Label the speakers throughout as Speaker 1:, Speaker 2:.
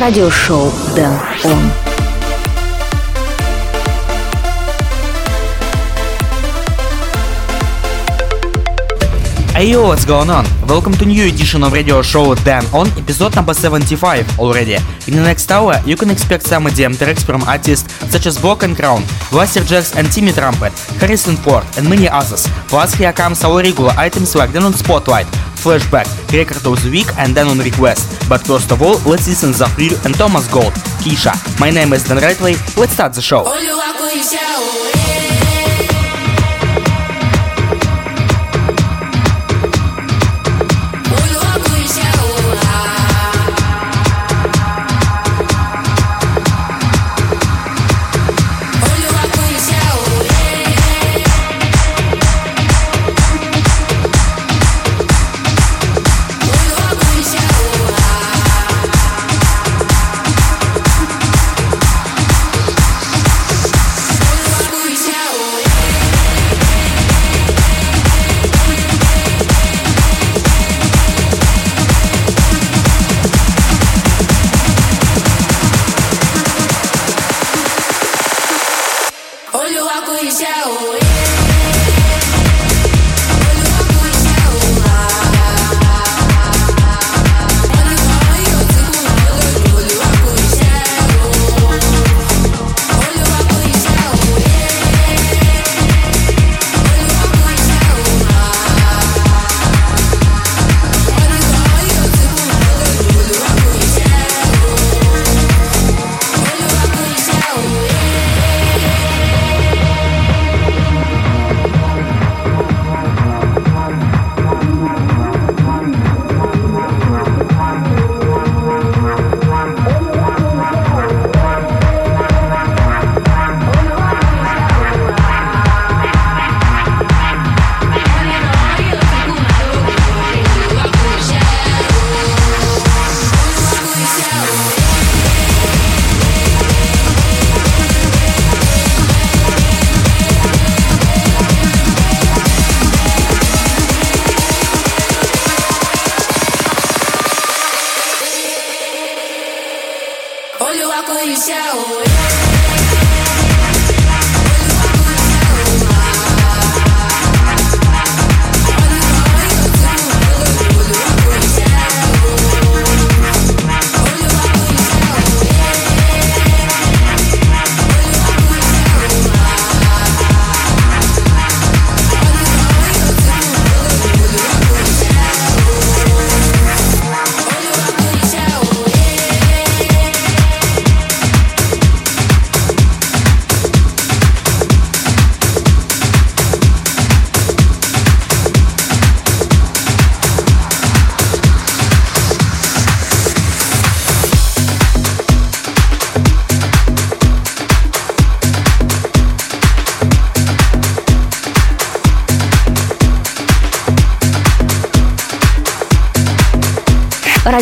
Speaker 1: радиошоу Дэн Он.
Speaker 2: Hey yo, what's going on? Welcome to new edition of radio show Dan On, episode number 75 already. In the next hour, you can expect some EDM tracks from artists such as Block and Crown, Blaster Jacks and Timmy Trumpet, Harrison Ford, and many others. Plus, here comes our regular items like Dan on Spotlight, Flashback, Record of the Week, and Dan On Request. But first of all, let's listen to Zafir and Thomas Gold, Kisha. My name is Dan Rightway, let's start the show.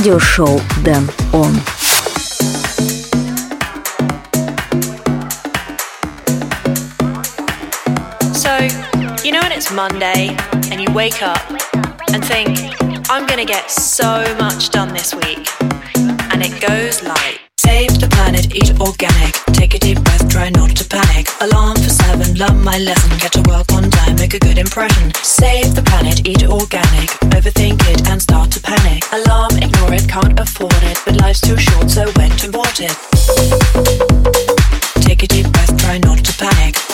Speaker 1: радиошоу Дэн Он.
Speaker 3: So, you know when it's Monday and you wake up and think, I'm gonna get so much done this week. And it goes like
Speaker 4: Save the planet, eat organic. Take a deep breath, try not to panic. Alarm for seven, learn my lesson. Get to work on time, make a good impression. Save the planet, eat organic. Overthink it and start to panic. Alarm, ignore it, can't afford it. But life's too short, so went and bought it. Take a deep breath, try not to panic.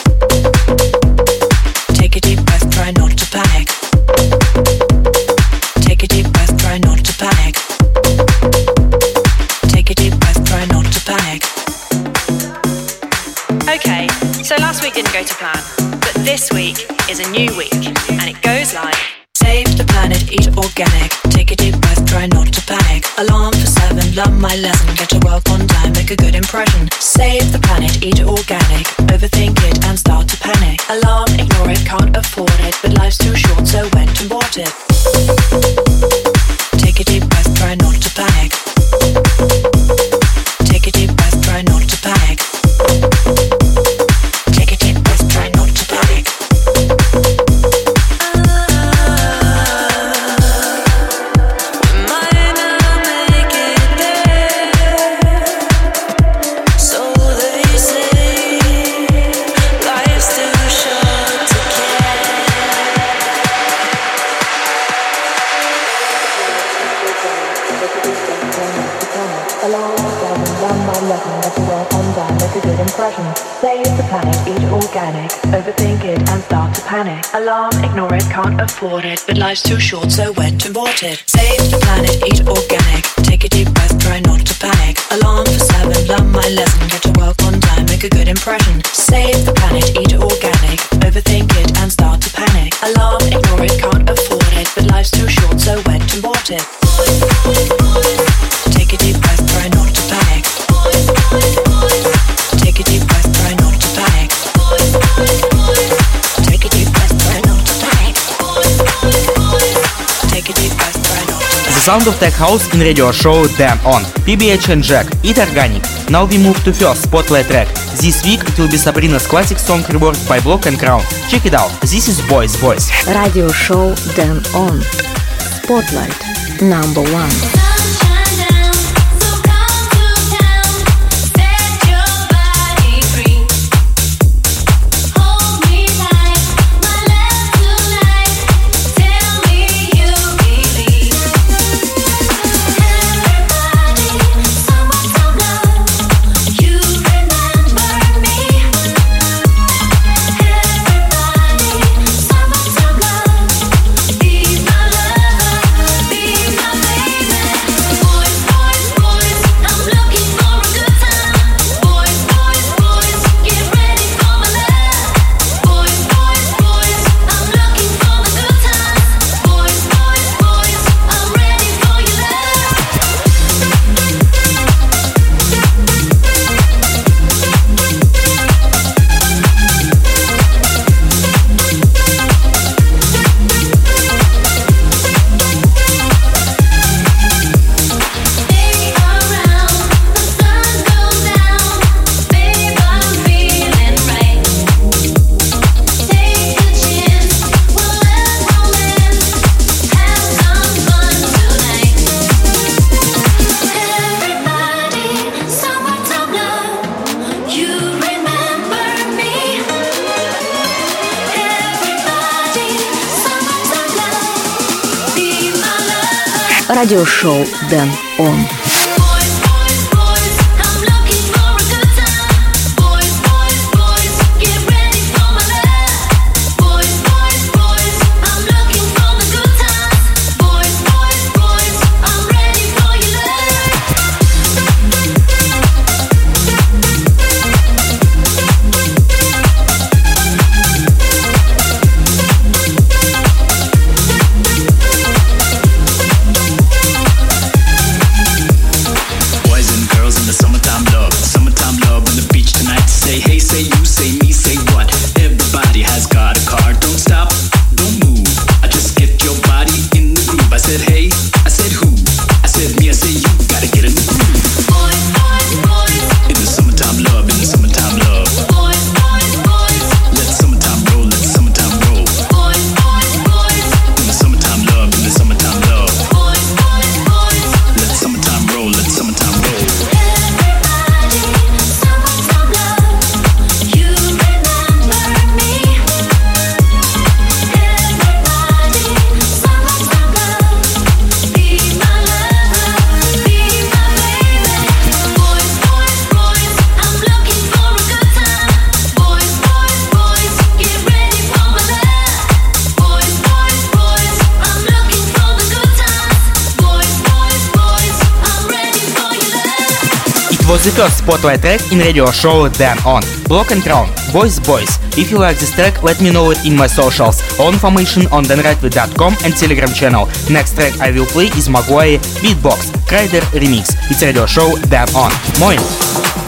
Speaker 3: Go plan, but this week is a new week, and it goes like
Speaker 4: Save the planet, eat organic. Take a deep breath, try not to panic. Alarm for seven, learn my lesson. Get to work on time, make a good impression. Save the planet, eat organic. Overthink it and start to panic. Alarm, ignore it, can't afford it. But life's too short, so went and bought it. Take a deep breath, try not to panic. passion. Play is the planet, eat organic. Overthink it and start to panic. Alarm, ignore it, can't afford it. But life's too short, so when to abort it. Save the planet, eat organic. Take a deep breath, try not to panic. Alarm for seven, learn my lesson. Get to work on time, make a good impression. Save the planet, eat organic. Overthink it
Speaker 5: Sound of Tech House in radio show Dan On, PBH and Jack, Eat Organic. Now we move to first spotlight track. This week it will be Sabrina's classic song reworked by Block and Crown. Check it out. This is Boys Voice.
Speaker 2: Radio show Dan On. Spotlight number one.
Speaker 5: Радиошоу Дэн Он. first spotlight track in radio show Dan On. Block and Crown. Voice Boys. If you like this track, let me know it in my socials. All information on danrightway.com and Telegram channel. Next track I will play is Maguire Beatbox, Cryder Remix. It's radio show Dan On. Moin!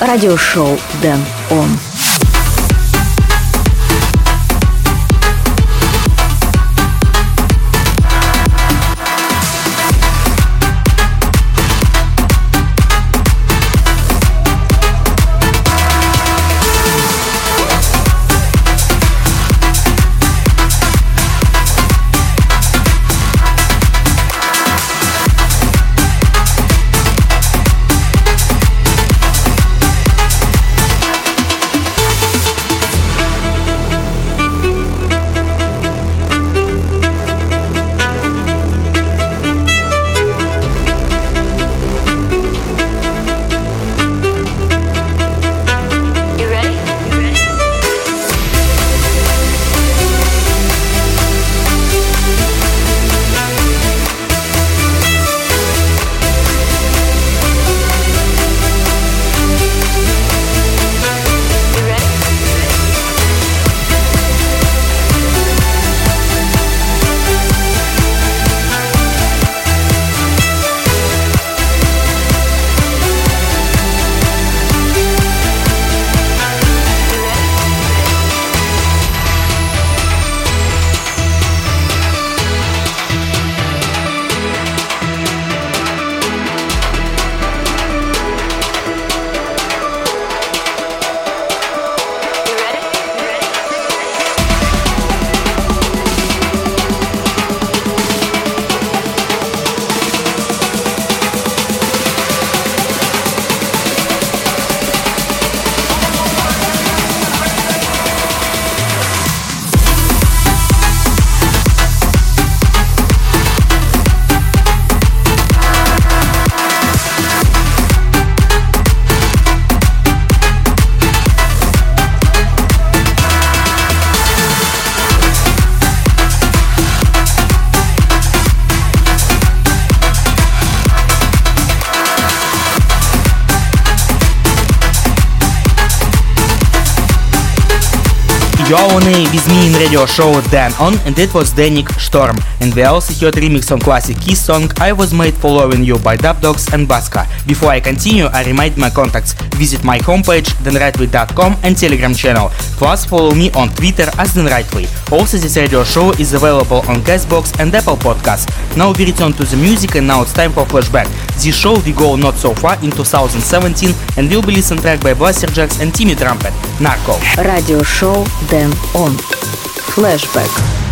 Speaker 1: Радиошоу Дэн Он.
Speaker 5: Journey with me in radio show Dan On and that was Danik Storm and we also heard remix on classic Kiss song I Was Made for Loving You by Dubdogz and Baska. Before I continue, I remind my contacts, visit my homepage danrightway.com and telegram channel, plus follow me on Twitter as thenrightway. Also this radio show is available on Castbox and Apple Podcasts. Now we return to the music and now it's time for flashback. This show we go not so far in 2017 and will be listened track by Blasterjaxx and Timmy Trumpet, Narco.
Speaker 1: Radio show Dan Он. Флэшбэк.
Speaker 2: Thank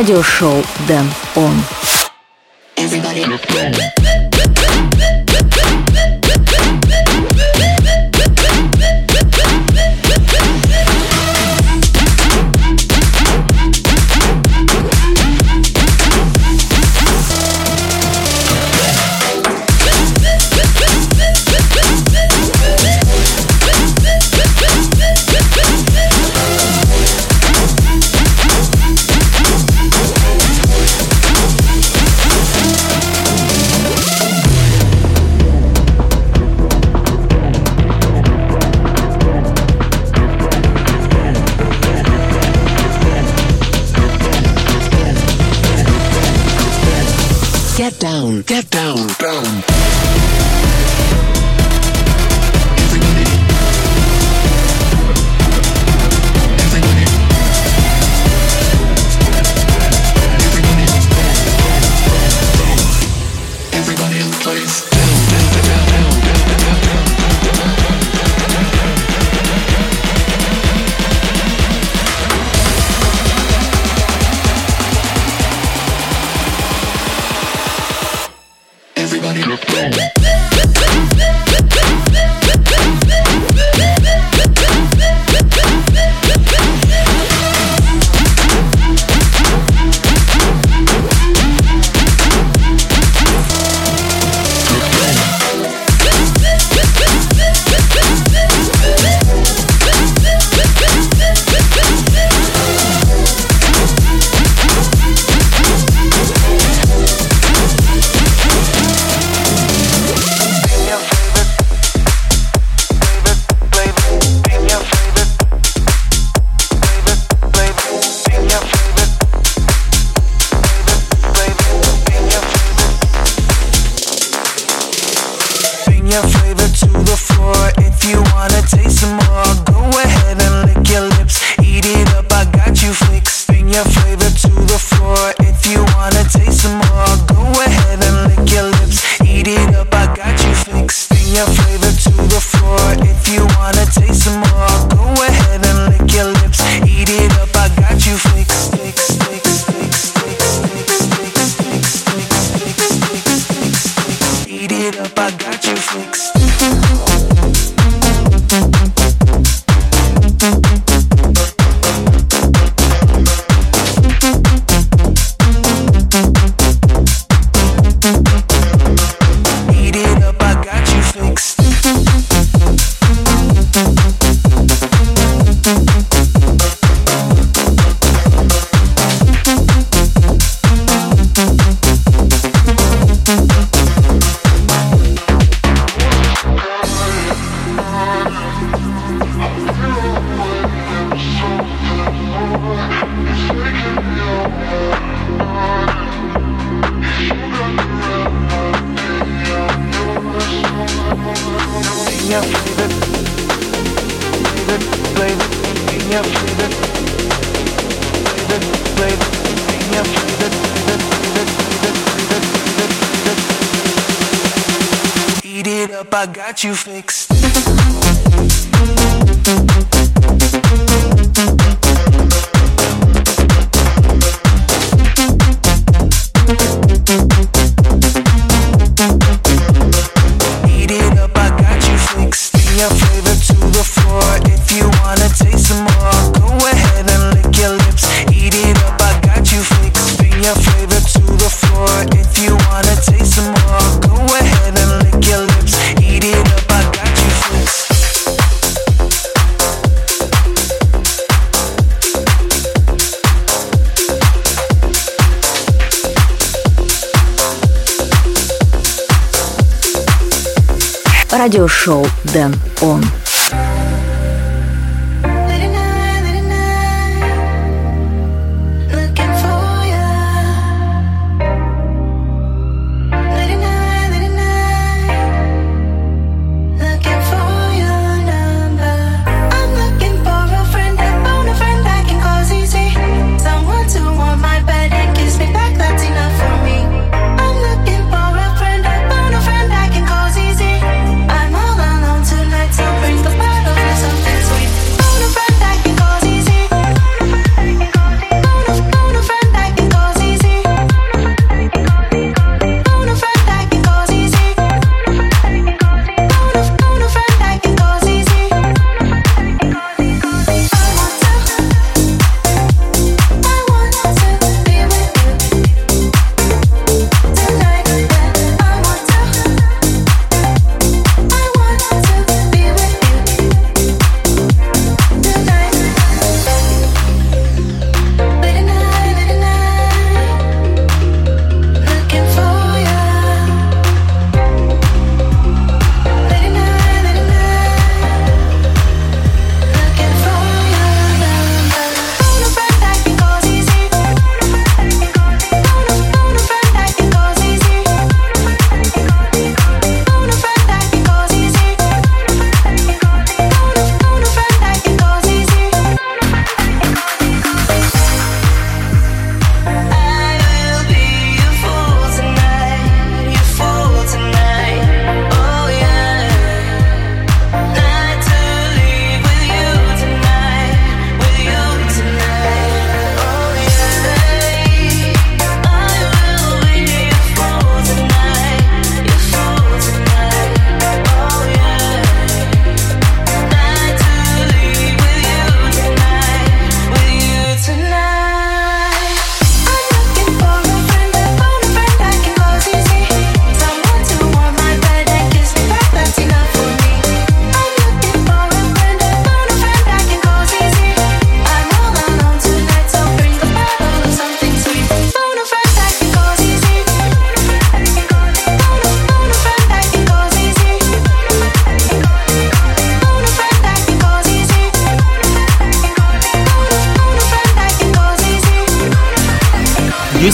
Speaker 1: Радиошоу Дэн Он.
Speaker 2: Радиошоу Дэн Он.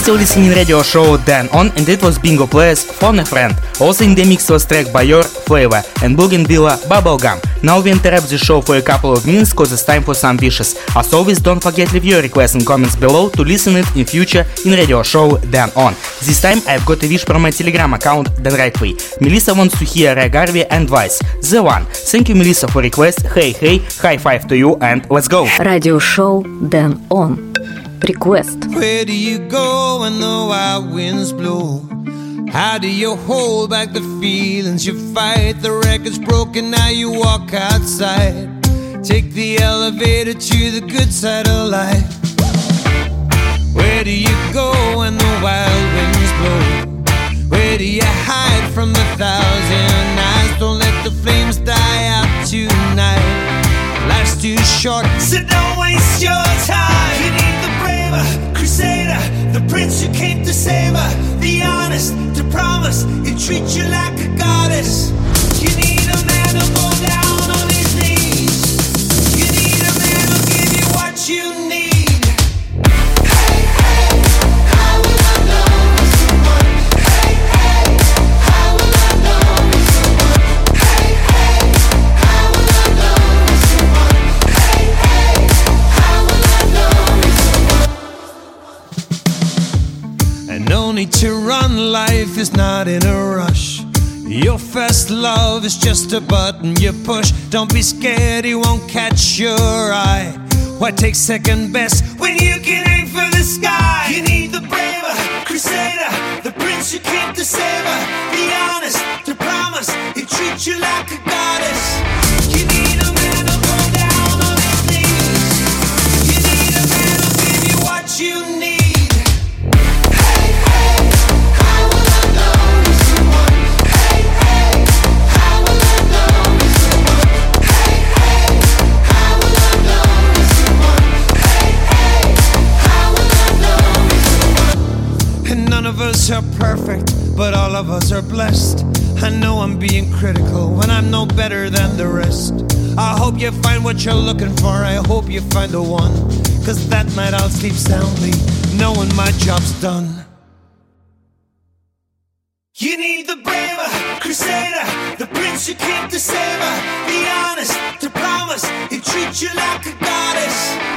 Speaker 5: still listening radio show Dan On and it was Bingo Players Phone a Friend. Also in the mix was track by Your Flavor and Bougainvillea Bubblegum. Now we interrupt the show for a couple of minutes cause it's time for some wishes. As always don't forget leave your requests and comments below to listen it in future in radio show Dan On. This time I've got a wish from my telegram account Dan Rightway. Melissa wants to hear Ray Garvey and Vice. The One. Thank you Melissa for request. Hey hey, high five to you and let's go.
Speaker 2: Radio show Dan On. Request.
Speaker 6: Where do you go when the wild winds blow? How do you hold back the feelings you fight? The record's broken, now you walk outside. Take the elevator to the good side of life. Where do you go when the wild winds blow? Where do you hide from the thousand eyes? Don't let the flames die out tonight. Life's too short, so don't waste your time. The crusader, the prince who came to save her, the honest to promise and treat you like a goddess. You need a man to fall down on his knees. You need a man who'll give you what you need. Need to run, life is not in a rush. Your first love is just a button you push. Don't be scared, he won't catch your eye. Why take second best when you can aim for the sky? You need the braver crusader, the prince you keep the saver. Be honest, to promise, he treats you like a goddess. But all of us are blessed. I know I'm being critical when I'm no better than the rest. I hope you find what you're looking for. I hope you find the one. Cause that night I'll sleep soundly, knowing my job's done. You need the braver crusader, the prince you keep the saver. Be honest, to promise, he treats you like a goddess.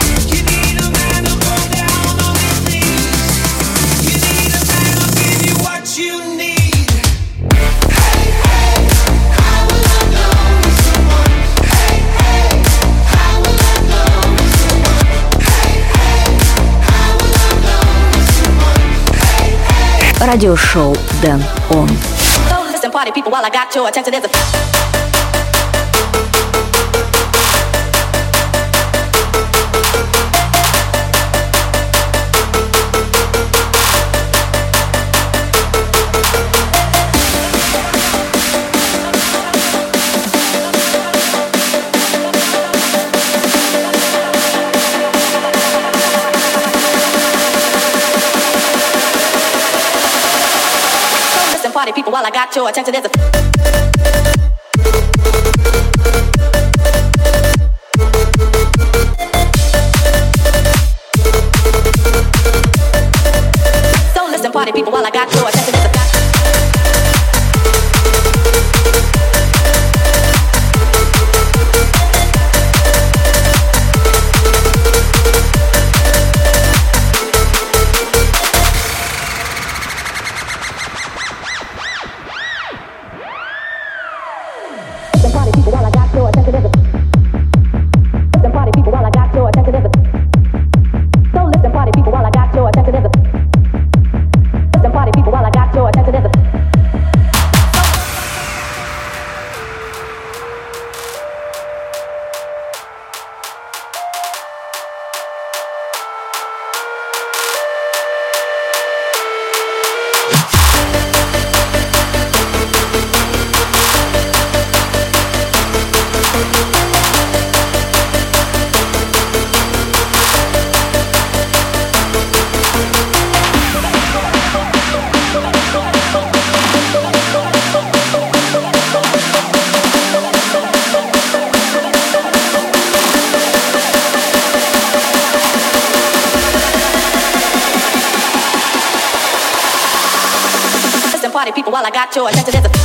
Speaker 1: Радиошоу Дэн Он.
Speaker 7: So while I got your attention, there's a got your attention,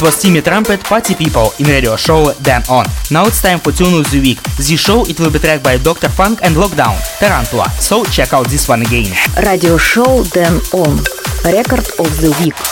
Speaker 5: It was Timmy Trumpet, Party People in radio show Dan On. Now it's time for Tune of the Week. This show it will be tracked by Dr. Funk and Lockdown, Tarantula. So check out this one again.
Speaker 1: Radio show Dan On. Record of the Week.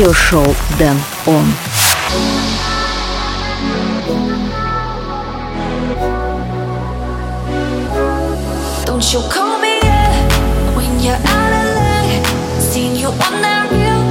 Speaker 1: радиошоу Дэн Он.
Speaker 2: Don't you call me when you're out of you on real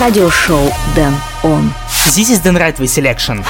Speaker 1: Радиошоу Дэн Он.
Speaker 2: This is the right way selection.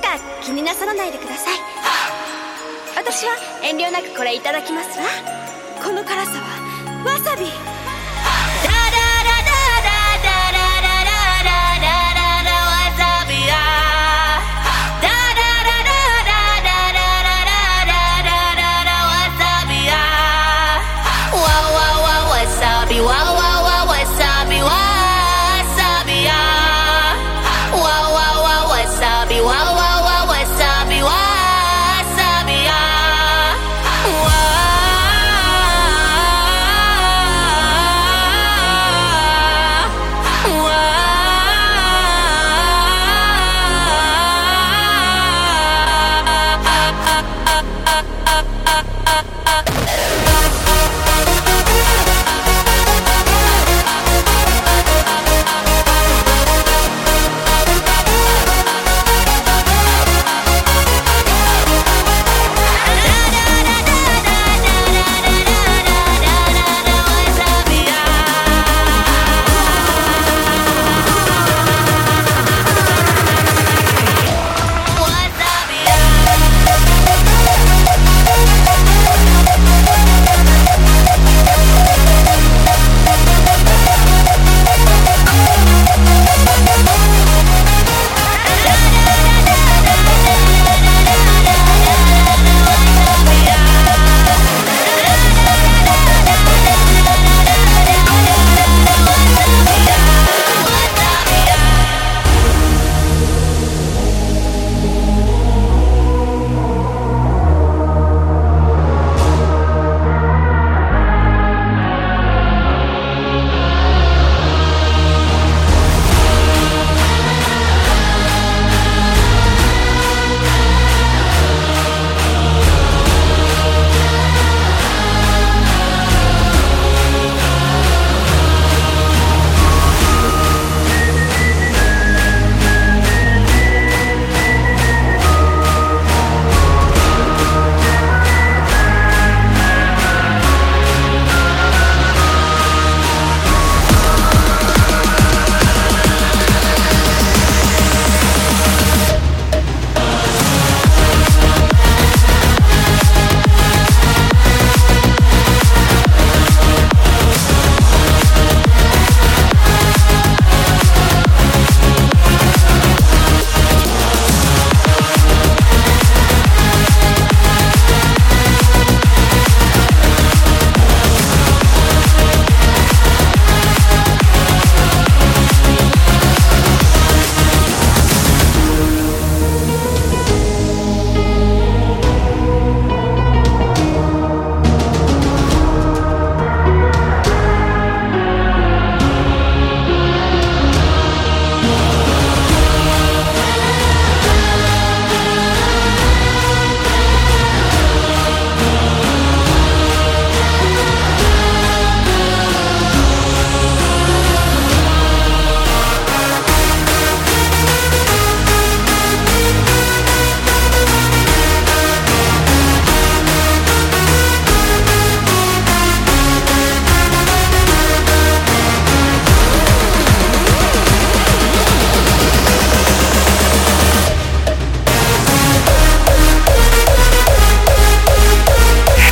Speaker 2: か気になさらないでください。私は遠慮なくこれいただきますわ。この辛さはわさび。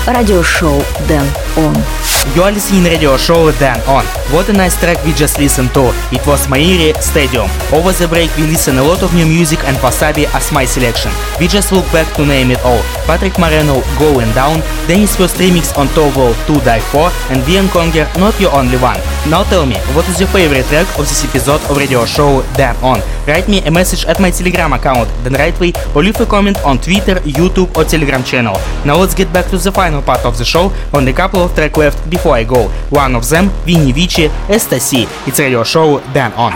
Speaker 8: Радиошоу Дэн Он.
Speaker 5: You are listening radio show Dan On. What a nice track we just listened to. It was Mairi Stadium. Over the break we listen a lot of new music and Wasabi as my selection. We just look back to name it all. Patrick Moreno Going Down, then his first remix on Toggle To Die For and Vian Conger Not Your Only One. Now tell me, what is your favorite track of this episode of radio show Dan On? Write me a message at my Telegram account, Dan Rightway, or leave a comment on Twitter, YouTube or Telegram channel. Now let's get back to the final part of the show, only a couple of track left before I go. One of them, Vini Vici, Ecstasy. It's radio show Dan On.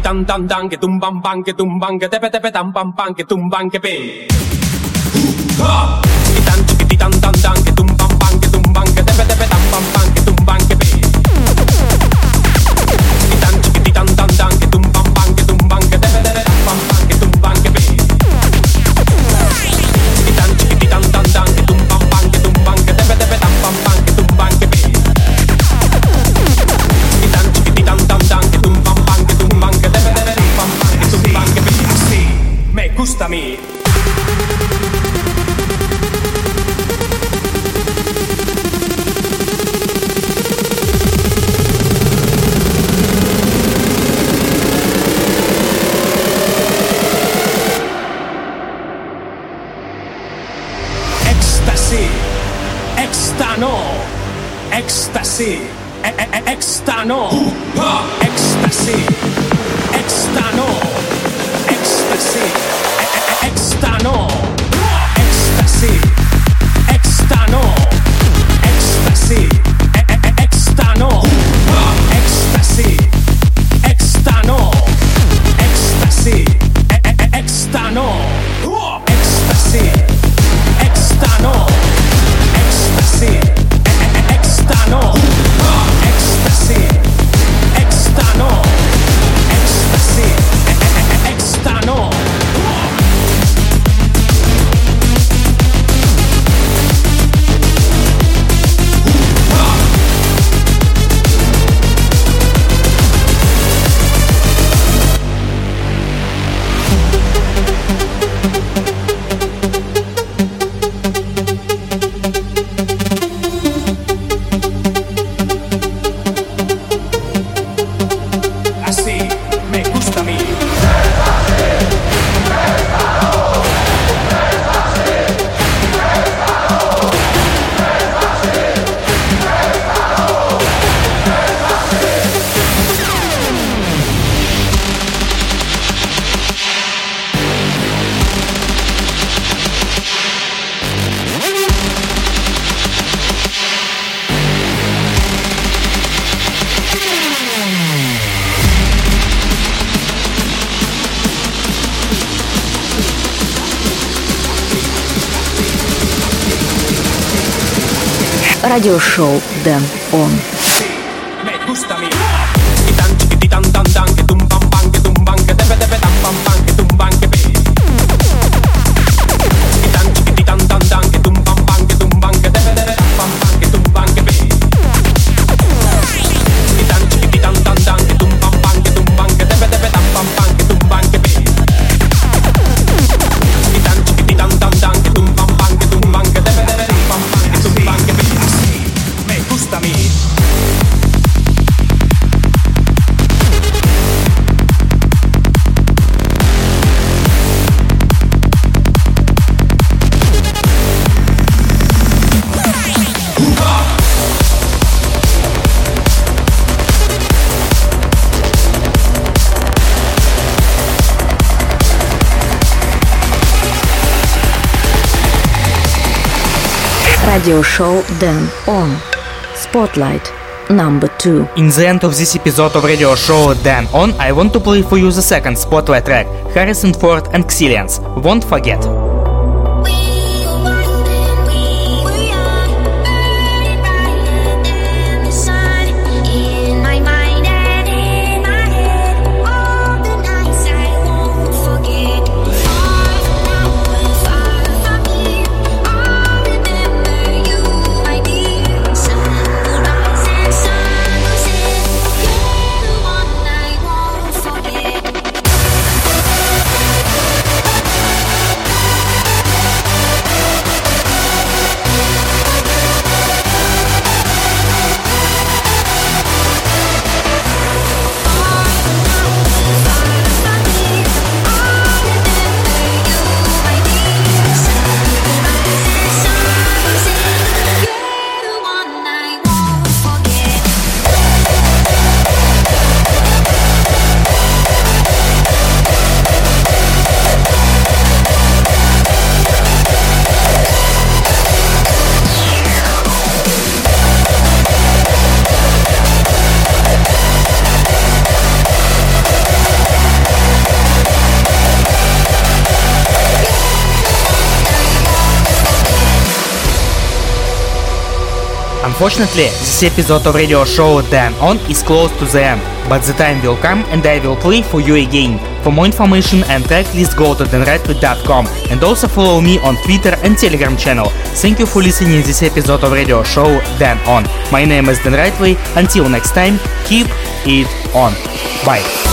Speaker 9: Chiquitan, chiquititan, tan, tan, que tumban, pan, que tumban, que tepe, tepe, tan, pan, pan, que tumban, que pe. Chiquitan, chiquititan,
Speaker 1: Радиошоу Дэн Он.
Speaker 9: radio
Speaker 1: show Dan On. Spotlight number 2.
Speaker 5: In the end of this episode of radio show Dan On, I want to play for you the second Spotlight track, Harrison Ford and Xilians. Won't forget. Unfortunately, this episode of radio show Dan On is close to the end, but the time will come and I will play for you again. For more information and track list go to danrightway.com and also follow me on Twitter and Telegram channel. Thank you for listening this episode of radio show Dan On. My name is Dan Rightway. Until next time, keep it on. Bye.